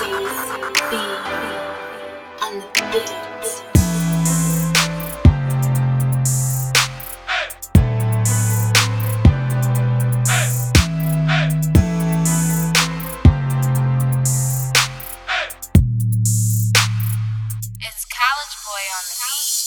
It's College Boy on the beat.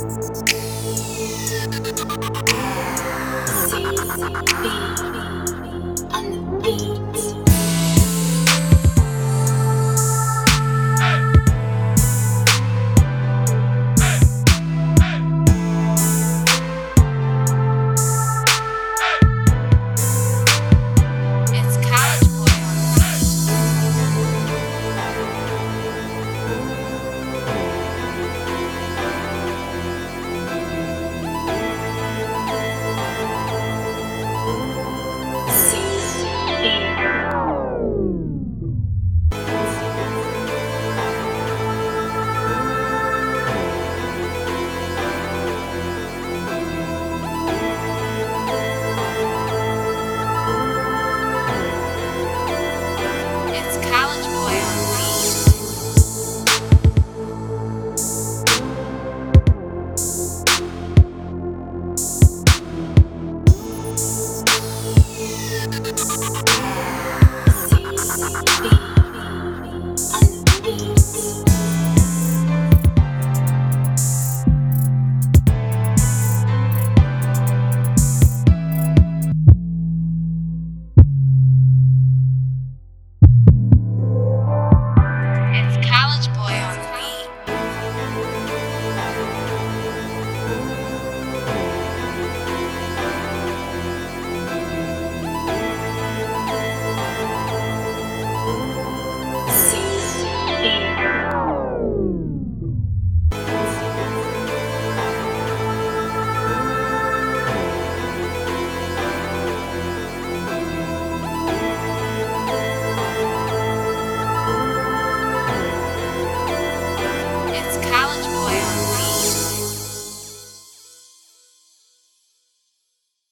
C B